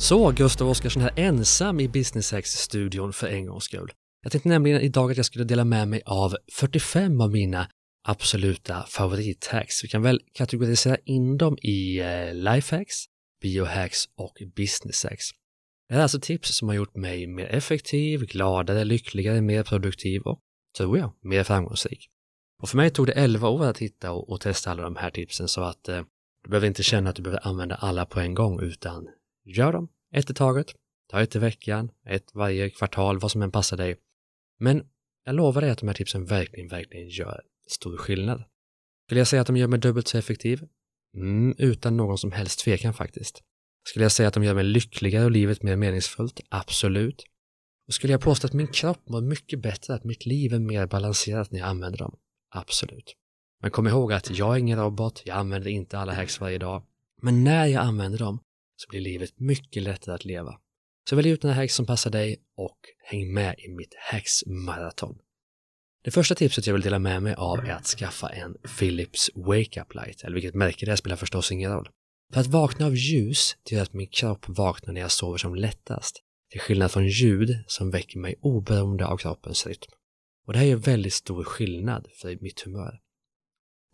Så, Gustav Oscarsson här ensam i Business Hacks-studion för en gångs skull. Jag tänkte nämligen idag att jag skulle dela med mig av 45 av mina absoluta favorithacks. Vi kan väl kategorisera in dem i eh, lifehacks, biohacks och business hacks. Det här är alltså tips som har gjort mig mer effektiv, gladare, lyckligare, mer produktiv och, tror jag, mer framgångsrik. Och för mig tog det 11 år att hitta och, och testa alla de här tipsen så att eh, du behöver inte känna att du behöver använda alla på en gång utan gör dem ett i taget. Ta ett i veckan, ett varje kvartal, vad som än passar dig. Men jag lovar dig att de här tipsen verkligen, verkligen gör stor skillnad. Skulle jag säga att de gör mig dubbelt så effektiv? Mm, utan någon som helst tvekan faktiskt. Skulle jag säga att de gör mig lyckligare och livet mer meningsfullt? Absolut. Och skulle jag påstå att min kropp mår mycket bättre, att mitt liv är mer balanserat när jag använder dem? Absolut. Men kom ihåg att jag är ingen robot, jag använder inte alla hacks varje dag. Men när jag använder dem så blir livet mycket lättare att leva. Så välj ut den här hacks som passar dig och häng med i mitt hacks-maraton. Det första tipset jag vill dela med mig av är att skaffa en Philips Wake Up Light, eller vilket märke det är spelar förstås ingen roll. För att vakna av ljus gör att min kropp vaknar när jag sover som lättast, till skillnad från ljud som väcker mig oberoende av kroppens rytm. Och det här gör väldigt stor skillnad för mitt humör.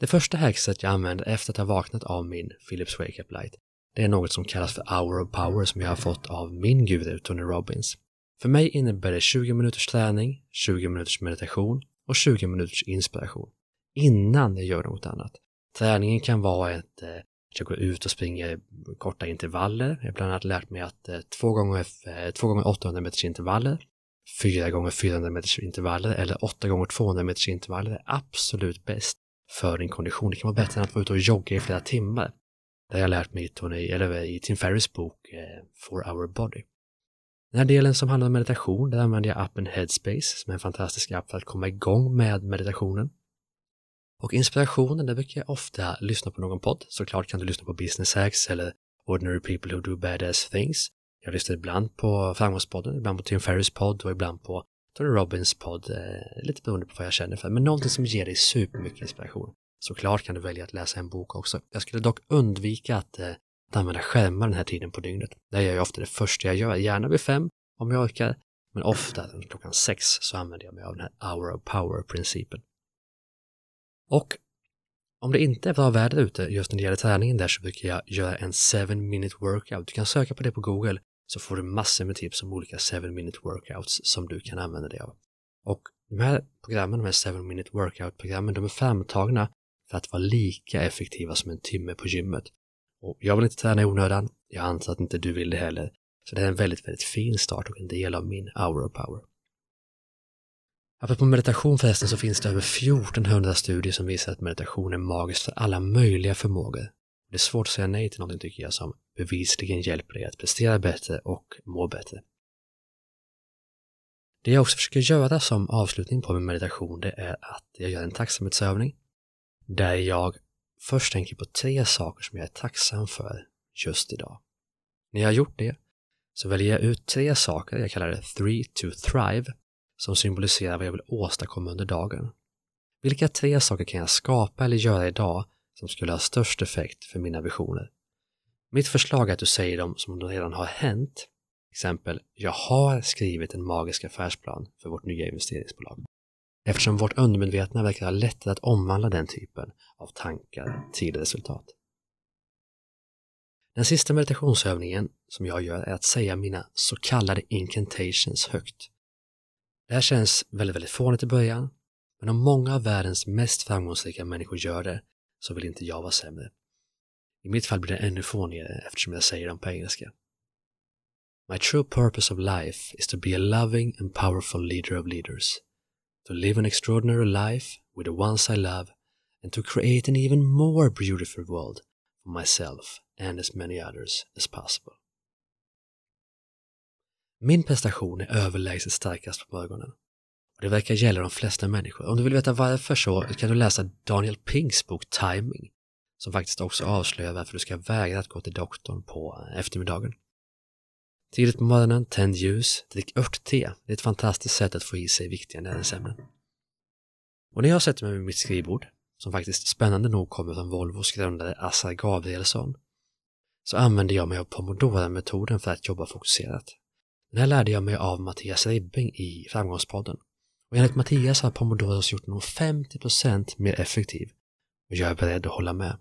Det första hackset jag använder efter att ha vaknat av min Philips Wake Up Light, det är något som kallas för Hour of Power som jag har fått av min guru Tony Robbins. För mig innebär det 20 minuters träning, 20 minuters meditation och 20 minuters inspiration innan jag gör något annat. Träningen kan vara ett eh, att jag går ut och springer korta intervaller. Jag har bland annat lärt mig att eh, två gånger, eh, två gånger 800 meters intervaller, fyra gånger 400 meters intervaller eller åtta gånger 200 meters intervaller är absolut bäst för din kondition. Det kan vara bättre än att vara ute och jogga i flera timmar. Det har jag lärt mig i, Tony, eller i Tim Ferris bok eh, For Our Body. Den här delen som handlar om meditation, där använder jag appen Headspace som är en fantastisk app för att komma igång med meditationen. Och inspirationen, där brukar jag ofta lyssna på någon podd. Såklart kan du lyssna på Business Hacks eller Ordinary People Who Do Badass Things. Jag lyssnar ibland på Framgångspodden, ibland på Tim Ferris podd och ibland på Tony Robbins podd, eh, lite beroende på vad jag känner för. Men någonting som ger dig supermycket inspiration. Såklart kan du välja att läsa en bok också. Jag skulle dock undvika att, eh, att använda skärmar den här tiden på dygnet. Det gör jag ofta det första jag gör, gärna vid fem om jag orkar, men ofta klockan sex så använder jag mig av den här hour of power-principen. Och om det inte är bra väder ute just när det gäller träningen där så brukar jag göra en 7 minute workout. Du kan söka på det på Google så får du massor med tips om olika 7 minute workouts som du kan använda dig av. Och de här programmen, de här 7 minute workout-programmen, de är framtagna för att vara lika effektiva som en timme på gymmet. Och jag vill inte träna i onödan, jag antar att inte du vill det heller. Så det är en väldigt, väldigt fin start och en del av min hour of power. Apropå meditation förresten så finns det över 1400 studier som visar att meditation är magiskt för alla möjliga förmågor. Det är svårt att säga nej till någonting tycker jag som bevisligen hjälper dig att prestera bättre och må bättre. Det jag också försöker göra som avslutning på min meditation det är att jag gör en tacksamhetsövning där jag först tänker på tre saker som jag är tacksam för just idag. När jag har gjort det så väljer jag ut tre saker, jag kallar det three to thrive, som symboliserar vad jag vill åstadkomma under dagen. Vilka tre saker kan jag skapa eller göra idag som skulle ha störst effekt för mina visioner? Mitt förslag är att du säger dem som om de redan har hänt. Exempel, jag har skrivit en magisk affärsplan för vårt nya investeringsbolag. Eftersom vårt undermedvetna verkar ha lättare att omvandla den typen av tankar till resultat. Den sista meditationsövningen som jag gör är att säga mina så kallade incantations högt. Det här känns väldigt, väldigt fånigt i början, men om många av världens mest framgångsrika människor gör det så vill inte jag vara sämre. I mitt fall blir det ännu fånigare eftersom jag säger dem på engelska. My true purpose of life is to be a loving and powerful leader of leaders. To live an extraordinary life with the ones I love and to create an even more beautiful world for myself and as many others as possible. Min prestation är överlägset starkast på ögonen. Och det verkar gälla de flesta människor. Om du vill veta varför så kan du läsa Daniel Pinks bok Timing, som faktiskt också avslöjar varför du ska vägra att gå till doktorn på eftermiddagen. Tidigt på morgonen, tänd ljus, drick örtte. Det är ett fantastiskt sätt att få i sig viktiga näringsämnen. Och när jag sätter mig vid mitt skrivbord, som faktiskt spännande nog kommer från Volvos grundare Assar Gabrielsson, så använder jag mig av Pomodora-metoden för att jobba fokuserat. Den här lärde jag mig av Mattias Ribbing i Framgångspodden. Och enligt Mattias har Pomodoros gjort den 50% mer effektiv och jag är beredd att hålla med.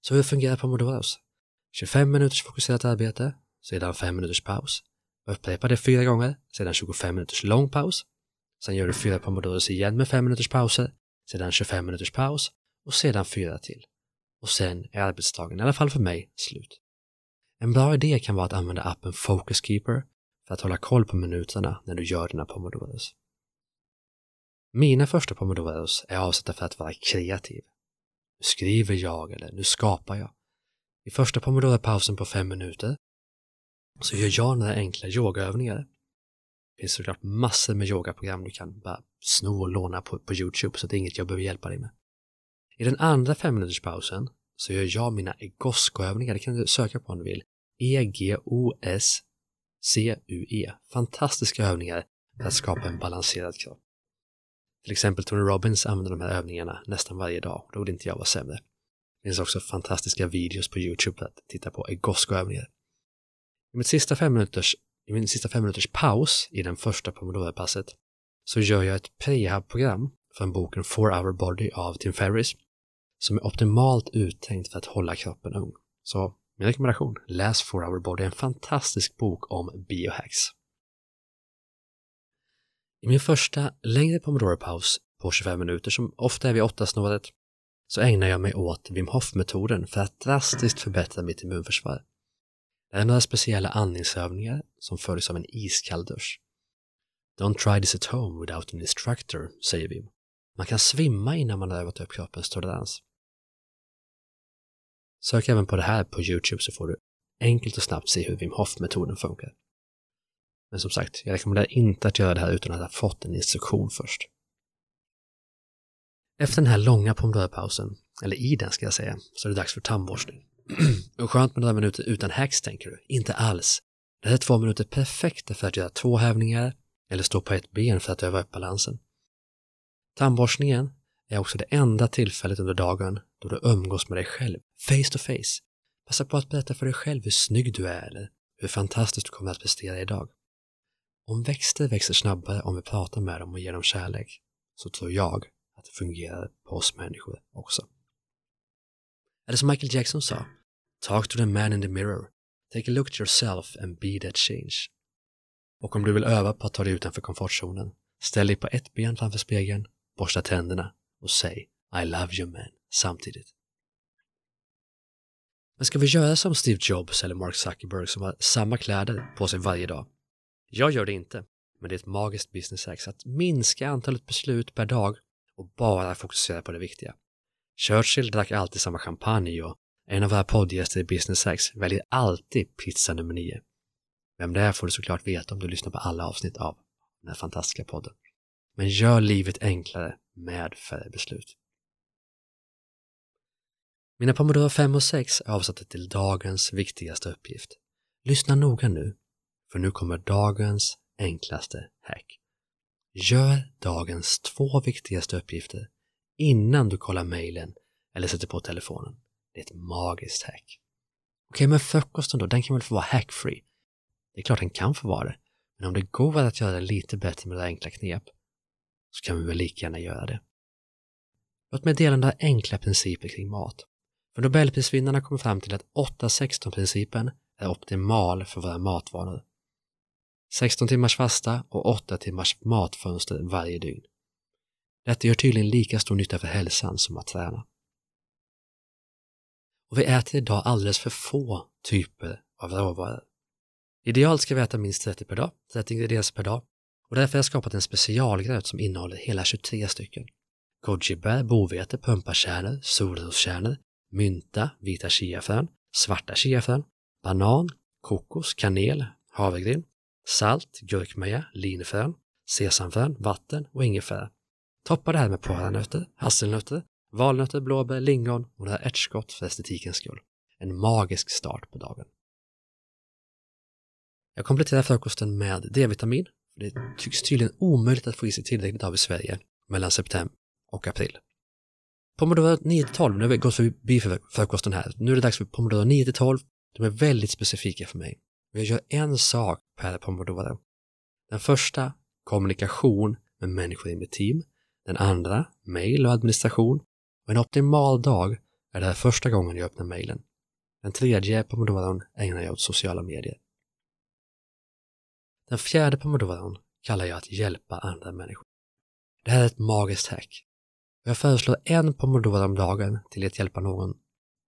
Så hur fungerar Pomodoros? 25 minuters fokuserat arbete, sedan 5 minuters paus. Upprepa det fyra gånger, sedan 25 minuters lång paus. Sen gör du fyra Pomodoros igen med 5 minuters pauser, sedan 25 minuters paus och sedan fyra till. Och sen är arbetsdagen, i alla fall för mig, slut. En bra idé kan vara att använda appen Focus Keeper för att hålla koll på minuterna när du gör dina pomodoros. Mina första pomodoros är avsatta för att vara kreativ. Nu skriver jag eller nu skapar jag. I första pomodoro-pausen på fem minuter så gör jag några enkla yogaövningar. Det finns såklart massor med yogaprogram du kan bara sno och låna på, på Youtube så det är inget jag behöver hjälpa dig med. I den andra femminuterspausen så gör jag mina egoscoövningar, det kan du söka på om du vill. E-G-O-S-C-U-E. Fantastiska övningar för att skapa en balanserad kropp. Till exempel Tony Robbins använder de här övningarna nästan varje dag då vill inte jag vara sämre. Det finns också fantastiska videos på Youtube att titta på egoscoövningar. I, mitt sista fem minuters, I min sista fem minuters paus i den första Pomodoro-passet så gör jag ett prehab-program från boken 4 Hour Body av Tim Ferriss som är optimalt uttänkt för att hålla kroppen ung. Så min rekommendation, läs 4 Hour Body, en fantastisk bok om biohacks. I min första längre pomodoro-paus på 25 minuter, som ofta är vid 8-snåret, så ägnar jag mig åt Wim Hof-metoden för att drastiskt förbättra mitt immunförsvar. Det är några speciella andningsövningar som följs av en iskall dusch. Don't try this at home without an instructor, säger Wim. Man kan svimma innan man har övat upp kroppens tolerans. Sök även på det här på Youtube så får du enkelt och snabbt se hur Wim Hof-metoden funkar. Men som sagt, jag rekommenderar inte att göra det här utan att ha fått en instruktion först. Efter den här långa pomodoro eller i den ska jag säga, så är det dags för tandborstning. skönt med några minuter utan hacks tänker du? Inte alls. Det här är två minuter perfekta för att göra två hävningar eller stå på ett ben för att öva upp balansen. Tandborstningen är också det enda tillfället under dagen då du umgås med dig själv, face to face. Passa på att berätta för dig själv hur snygg du är eller hur fantastiskt du kommer att prestera idag. Om växter växer snabbare om vi pratar med dem och ger dem kärlek, så tror jag att det fungerar på oss människor också. Eller som Michael Jackson sa, Talk to the man in the mirror. Take a look at yourself and be that change. Och om du vill öva på att ta dig utanför komfortzonen, ställ dig på ett ben framför spegeln, borsta tänderna och säg I love you man samtidigt. Men ska vi göra som Steve Jobs eller Mark Zuckerberg som har samma kläder på sig varje dag? Jag gör det inte, men det är ett magiskt business hack att minska antalet beslut per dag och bara fokusera på det viktiga. Churchill drack alltid samma champagne och en av våra poddgäster i Business Hacks väljer alltid pizza nummer 9. Vem det är får du såklart veta om du lyssnar på alla avsnitt av den här fantastiska podden. Men gör livet enklare med färre beslut. Mina Pomodoro 5 och 6 är avsatta till dagens viktigaste uppgift. Lyssna noga nu, för nu kommer dagens enklaste hack. Gör dagens två viktigaste uppgifter innan du kollar mejlen eller sätter på telefonen. Det är ett magiskt hack. Okej, men frukosten då, den kan väl få vara hackfree? Det är klart den kan få vara det, men om det går att göra det lite bättre med det enkla knep så kan vi väl lika gärna göra det. Låt mig dela några enkla principer kring mat. För Nobelprisvinnarna kom fram till att 8-16-principen är optimal för våra matvanor. 16 timmars fasta och 8 timmars matfönster varje dygn. Detta gör tydligen lika stor nytta för hälsan som att träna. Och vi äter idag alldeles för få typer av råvaror. Idealt ska vi äta minst 30 per dag, 30 ingredienser per dag och därför har jag skapat en specialgröt som innehåller hela 23 stycken. Gojibär, bovete, pumpakärnor, solroskärnor, mynta, vita chiafrön, svarta chiafrön, banan, kokos, kanel, havregryn, salt, gurkmeja, linfrön, sesamfrön, vatten och ingefära. Toppa det här med paranötter, hasselnötter, valnötter, blåbär, lingon och några ärtskott för estetikens skull. En magisk start på dagen. Jag kompletterar frukosten med D-vitamin. Det tycks tydligen omöjligt att få i sig tillräckligt av i Sverige mellan september och april. Pomodoro 9 12, nu har vi gått förbi frukosten här. Nu är det dags för Pomodoro 9 12. De är väldigt specifika för mig. Jag gör en sak per Pomodoro. Den första, kommunikation med människor i mitt team. Den andra, mail och administration. Och en optimal dag är det här första gången jag öppnar mejlen. Den tredje pomodoron ägnar jag åt sociala medier. Den fjärde pomodoron kallar jag att hjälpa andra människor. Det här är ett magiskt hack. Jag föreslår en pomodoro om dagen till att hjälpa någon,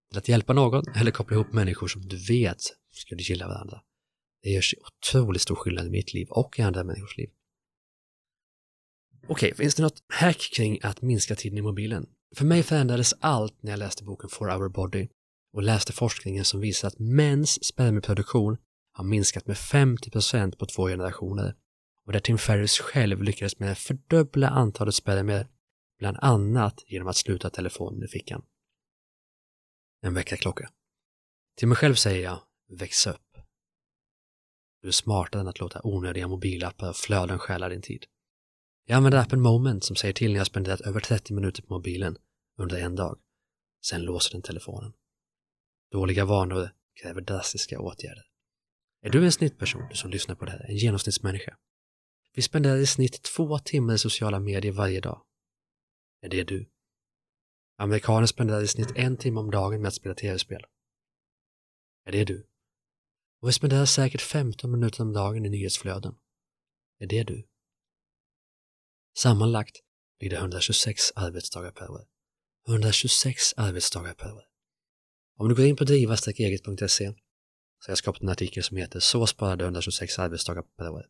till att hjälpa någon eller koppla ihop människor som du vet skulle gilla varandra. Det gör otroligt stor skillnad i mitt liv och i andra människors liv. Okej, finns det något hack kring att minska tiden i mobilen? För mig förändrades allt när jag läste boken For Our Body och läste forskningen som visar att mäns spermieproduktion har minskat med 50% på två generationer och där Tim Ferris själv lyckades med att fördubbla antalet spermier, bland annat genom att sluta telefonen i fickan. En väckarklocka. Till mig själv säger jag, väx upp. Du är smartare än att låta onödiga mobilappar och flöden stjäla din tid. Jag använder appen Moment som säger till när jag spenderat över 30 minuter på mobilen under en dag. Sen låser den telefonen. Dåliga vanor kräver drastiska åtgärder. Är du en snittperson, du som lyssnar på det här, en genomsnittsmänniska? Vi spenderar i snitt två timmar i sociala medier varje dag. Är det du? Amerikaner spenderar i snitt en timme om dagen med att spela tv-spel. Är det du? Och vi spenderar säkert 15 minuter om dagen i nyhetsflöden. Är det du? Sammanlagt blir det 126 arbetsdagar per år. 126 arbetsdagar per år. Om du går in på driva-eget.se så har jag skapat en artikel som heter Så sparar du 126 arbetsdagar per år.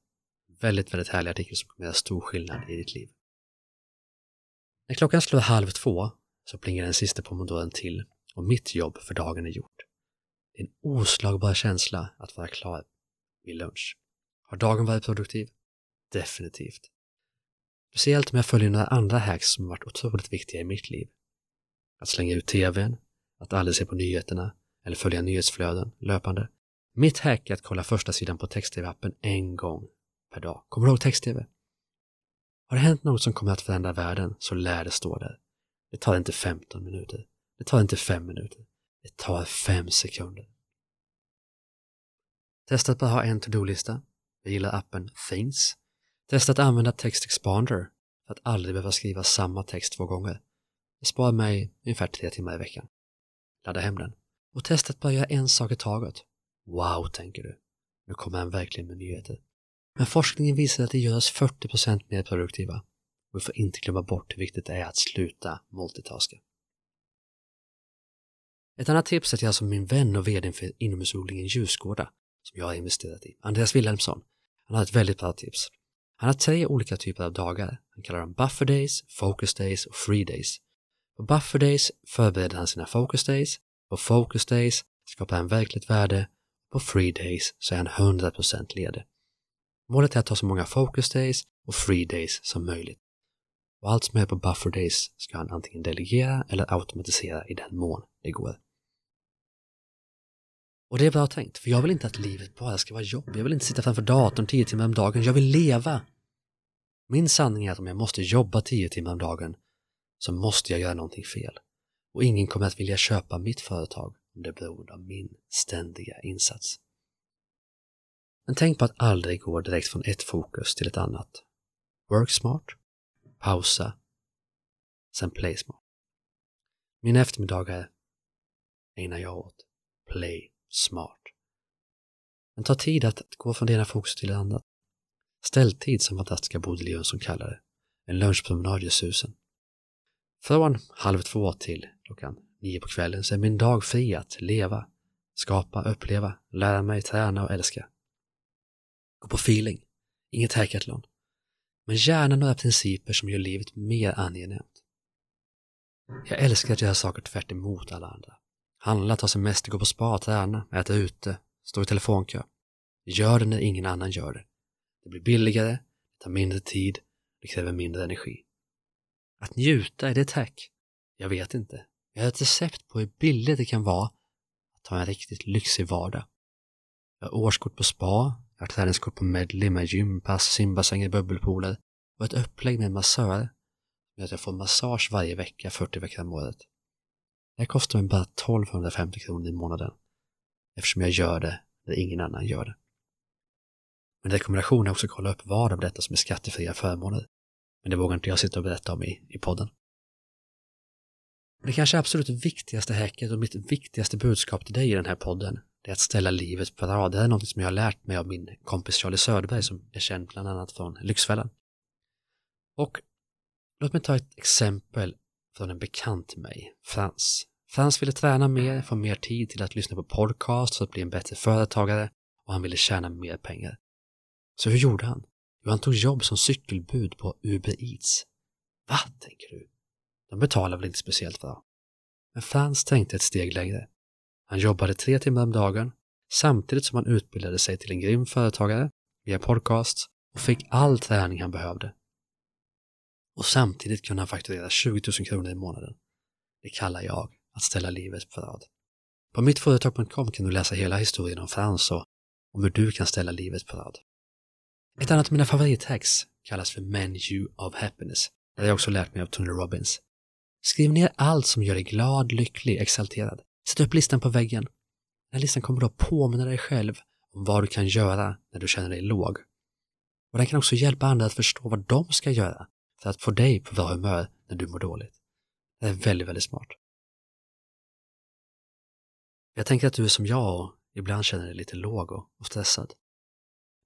Väldigt, väldigt härlig artikel som kommer göra stor skillnad i ditt liv. När klockan slår halv två så plingar den sista pomodoren till och mitt jobb för dagen är gjort. Det är en oslagbar känsla att vara klar vid lunch. Har dagen varit produktiv? Definitivt. Speciellt om jag följer några andra hacks som har varit otroligt viktiga i mitt liv. Att slänga ut tvn, att aldrig se på nyheterna eller följa nyhetsflöden löpande. Mitt hack är att kolla första sidan på text-tv-appen en gång per dag. Kommer du ihåg text-tv? Har det hänt något som kommer att förändra världen så lär det stå där. Det tar inte 15 minuter. Det tar inte 5 minuter. Det tar 5 sekunder. Testa att bara ha en to-do-lista. Jag gillar appen Things. Testa att använda Text Expander för att aldrig behöva skriva samma text två gånger. Det sparar mig ungefär tre timmar i veckan. Ladda hem den. Och testa att bara göra en sak i taget. Wow, tänker du. Nu kommer han verkligen med nyheter. Men forskningen visar att det gör oss 40% mer produktiva. Och vi får inte glömma bort hur viktigt det är att sluta multitaska. Ett annat tips är att jag som min vän och vd för inomhusodlingen Ljusgårda, som jag har investerat i, Andreas Wilhelmsson, han har ett väldigt bra tips. Han har tre olika typer av dagar. Han kallar dem buffer days, focus days och free days. På buffer days förbereder han sina focus days. På focus days skapar han verkligt värde. På free days så är han 100% ledig. Målet är att ta så många focus days och free days som möjligt. Och allt som är på buffer days ska han antingen delegera eller automatisera i den mån det går. Och det är bra tänkt, för jag vill inte att livet bara ska vara jobb. Jag vill inte sitta framför datorn tio timmar om dagen. Jag vill leva. Min sanning är att om jag måste jobba tio timmar om dagen så måste jag göra någonting fel. Och ingen kommer att vilja köpa mitt företag om det beror av min ständiga insats. Men tänk på att aldrig gå direkt från ett fokus till ett annat. Work smart, pausa, sen play smart. Mina eftermiddagar ägnar jag åt play smart. Men ta tid att gå från det ena fokuset till det andra. Ställtid som fantastiska Bodil Jönsson kallar det. En lunchpromenad i susen. Från halv två till klockan nio på kvällen så är min dag fri att leva, skapa, uppleva, lära mig, träna och älska. Gå på feeling, inget hackathon. Men gärna några principer som gör livet mer angenämt. Jag älskar att göra saker tvärt emot alla andra. Handla, ta semester, gå på spa, träna, äta ute, stå i telefonkö. Gör det när ingen annan gör det. Det blir billigare, det tar mindre tid, det kräver mindre energi. Att njuta, är det ett hack? Jag vet inte. Jag har ett recept på hur billigt det kan vara att ha en riktigt lyxig vardag. Jag har årskort på spa, jag har träningskort på Medley med gympass, simbassänger, bubbelpooler och ett upplägg med massör. med att jag får massage varje vecka 40 veckor om året. Det kostar mig bara 1250 kronor i månaden eftersom jag gör det när ingen annan gör det. Men rekommendationen är också att kolla upp vad av detta som är skattefria förmåner. Men det vågar inte jag sitta och berätta om i, i podden. Det kanske absolut viktigaste häcket och mitt viktigaste budskap till dig i den här podden, det är att ställa livet på rad. Det är något som jag har lärt mig av min kompis Charlie Söderberg som är känd bland annat från Lyxfällan. Och låt mig ta ett exempel från en bekant till mig, Frans. Frans ville träna mer, få mer tid till att lyssna på podcast för att bli en bättre företagare och han ville tjäna mer pengar. Så hur gjorde han? Jo, han tog jobb som cykelbud på Uber Eats. Va, tänker du? De betalar väl inte speciellt bra? Men Frans tänkte ett steg längre. Han jobbade tre timmar om dagen samtidigt som han utbildade sig till en grym företagare via podcast och fick all träning han behövde. Och samtidigt kunde han fakturera 20 000 kronor i månaden. Det kallar jag att ställa livet på rad. På mittföretag.com kan du läsa hela historien om Frans och om hur du kan ställa livet på rad. Ett annat av mina favorithacks kallas för Menu of Happiness. Det har jag också lärt mig av Tony Robbins. Skriv ner allt som gör dig glad, lycklig, exalterad. Sätt upp listan på väggen. Den här listan kommer då påminna dig själv om vad du kan göra när du känner dig låg. Och den kan också hjälpa andra att förstå vad de ska göra för att få dig på bra humör när du mår dåligt. Det är väldigt, väldigt smart. Jag tänker att du är som jag och ibland känner dig lite låg och stressad.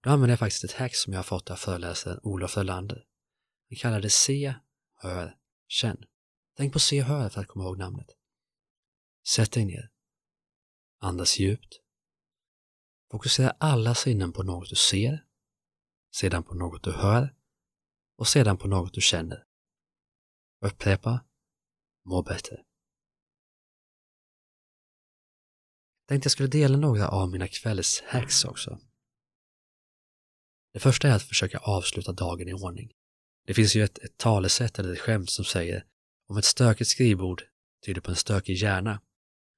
Då använder jag faktiskt ett hack som jag har fått av föreläsaren Olof Ölander. Han kallar det Se, Hör, Känn. Tänk på Se Hör för att komma ihåg namnet. Sätt dig ner. Andas djupt. Fokusera alla sinnen på något du ser, sedan på något du hör och sedan på något du känner. Upprepa. Må bättre. Tänkte jag skulle dela några av mina kvällshacks också. Det första är att försöka avsluta dagen i ordning. Det finns ju ett, ett talesätt eller ett skämt som säger om ett stökigt skrivbord tyder på en stökig hjärna,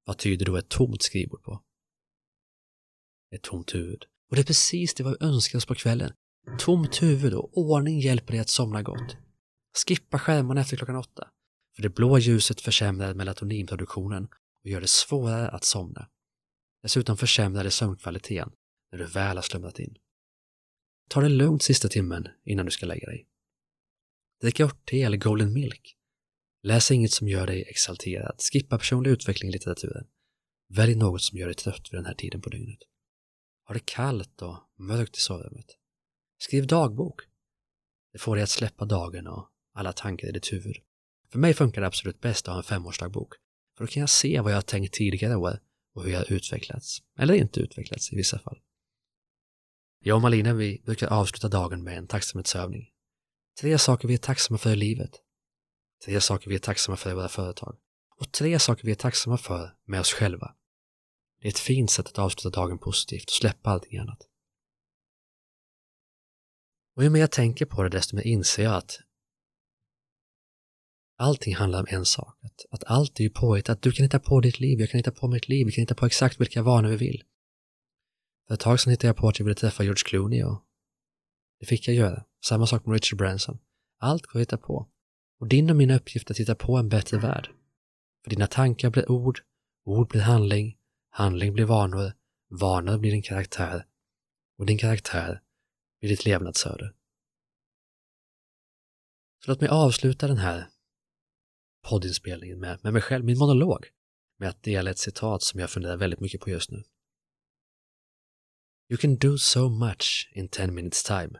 vad tyder då ett tomt skrivbord på? Ett tomt huvud. Och det är precis det vi önskar oss på kvällen. Tomt huvud och ordning hjälper dig att somna gott. Skippa skärmarna efter klockan åtta, för det blå ljuset försämrar melatoninproduktionen och gör det svårare att somna. Dessutom försämrar det sömnkvaliteten när du väl har slumrat in. Ta det lugnt sista timmen innan du ska lägga dig. Drick örtte eller golden milk. Läs inget som gör dig exalterad. Skippa personlig utveckling i litteraturen. Välj något som gör dig trött vid den här tiden på dygnet. Ha det kallt och mörkt i sovrummet. Skriv dagbok. Det får dig att släppa dagen och alla tankar i ditt huvud. För mig funkar det absolut bäst att ha en femårsdagbok. För då kan jag se vad jag har tänkt tidigare år och hur jag har utvecklats. Eller inte utvecklats i vissa fall. Jag och Malina vi brukar avsluta dagen med en tacksamhetsövning. Tre saker vi är tacksamma för i livet. Tre saker vi är tacksamma för i våra företag. Och tre saker vi är tacksamma för med oss själva. Det är ett fint sätt att avsluta dagen positivt och släppa allting annat. Och ju mer jag tänker på det desto mer inser jag att allting handlar om en sak. Att, att allt är ju påhittat. Du kan hitta på ditt liv, jag kan hitta på mitt liv, vi kan hitta på exakt vilka vanor vi vill. För ett tag sedan hittade jag på att jag ville träffa George Clooney och det fick jag göra. Samma sak med Richard Branson. Allt går att hitta på. Och din och min uppgift är att hitta på en bättre värld. För dina tankar blir ord, ord blir handling, handling blir vanor, vanor blir din karaktär och din karaktär blir ditt levnadsöde. Så låt mig avsluta den här poddinspelningen med, med mig själv, min monolog, med att dela ett citat som jag funderar väldigt mycket på just nu. You can do so much in 10 minutes time.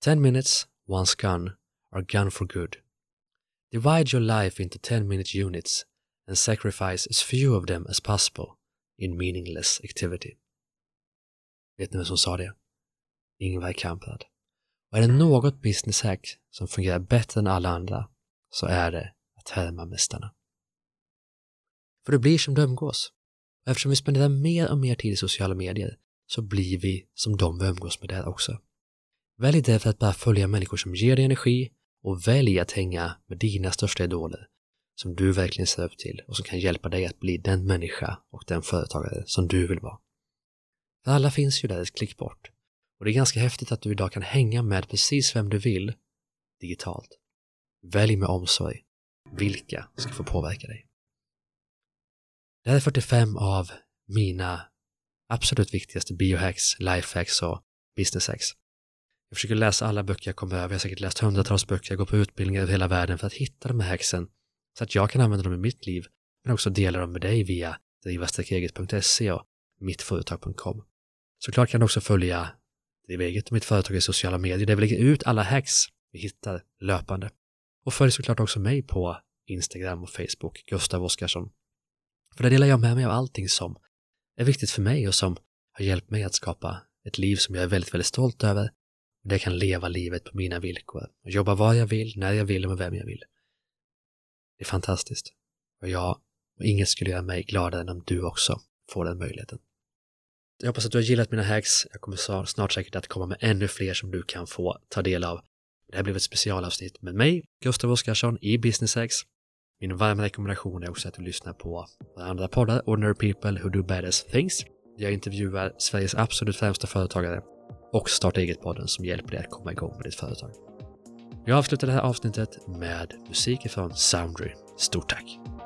10 minutes, once gone, are gone for good. Divide your life into 10 minute units and sacrifice as few of them as possible in meaningless activity. Vet ni vem som sa det? Ingvar Kamprad. Och är det något business hack som fungerar bättre än alla andra så är det att härma mästarna. För det blir som det umgås. Och eftersom vi spenderar mer och mer tid i sociala medier så blir vi som de vi umgås med där också. Välj därför att bara följa människor som ger dig energi och välj att hänga med dina största idoler som du verkligen ser upp till och som kan hjälpa dig att bli den människa och den företagare som du vill vara. För alla finns ju där ett klick bort och det är ganska häftigt att du idag kan hänga med precis vem du vill digitalt. Välj med omsorg. Vilka ska få påverka dig? Det här är 45 av mina absolut viktigaste biohacks, lifehacks och businesshacks. Jag försöker läsa alla böcker jag kommer över. Jag har säkert läst hundratals böcker, jag går på utbildningar över hela världen för att hitta de här hacksen så att jag kan använda dem i mitt liv, men också dela dem med dig via drivastekeget.se och mittföretag.com. Såklart kan du också följa Driv eget och mitt företag i sociala medier där vi lägger ut alla hacks vi hittar löpande. Och följ såklart också mig på Instagram och Facebook, Gustav Oscarsson. För där delar jag med mig av allting som är viktigt för mig och som har hjälpt mig att skapa ett liv som jag är väldigt, väldigt stolt över. Där jag kan leva livet på mina villkor och jobba var jag vill, när jag vill och med vem jag vill. Det är fantastiskt. Och jag och inget skulle göra mig gladare än om du också får den möjligheten. Jag hoppas att du har gillat mina hacks. Jag kommer snart säkert att komma med ännu fler som du kan få ta del av. Det här blev ett specialavsnitt med mig, Gustav Oscarsson i Business Hacks. Min varma rekommendation är också att du lyssnar på våra andra poddar, Ordinary People Who Do Badass Things. Jag intervjuar Sveriges absolut främsta företagare och Starta Eget-podden som hjälper dig att komma igång med ditt företag. Jag avslutar det här avsnittet med musik från Soundry. Stort tack!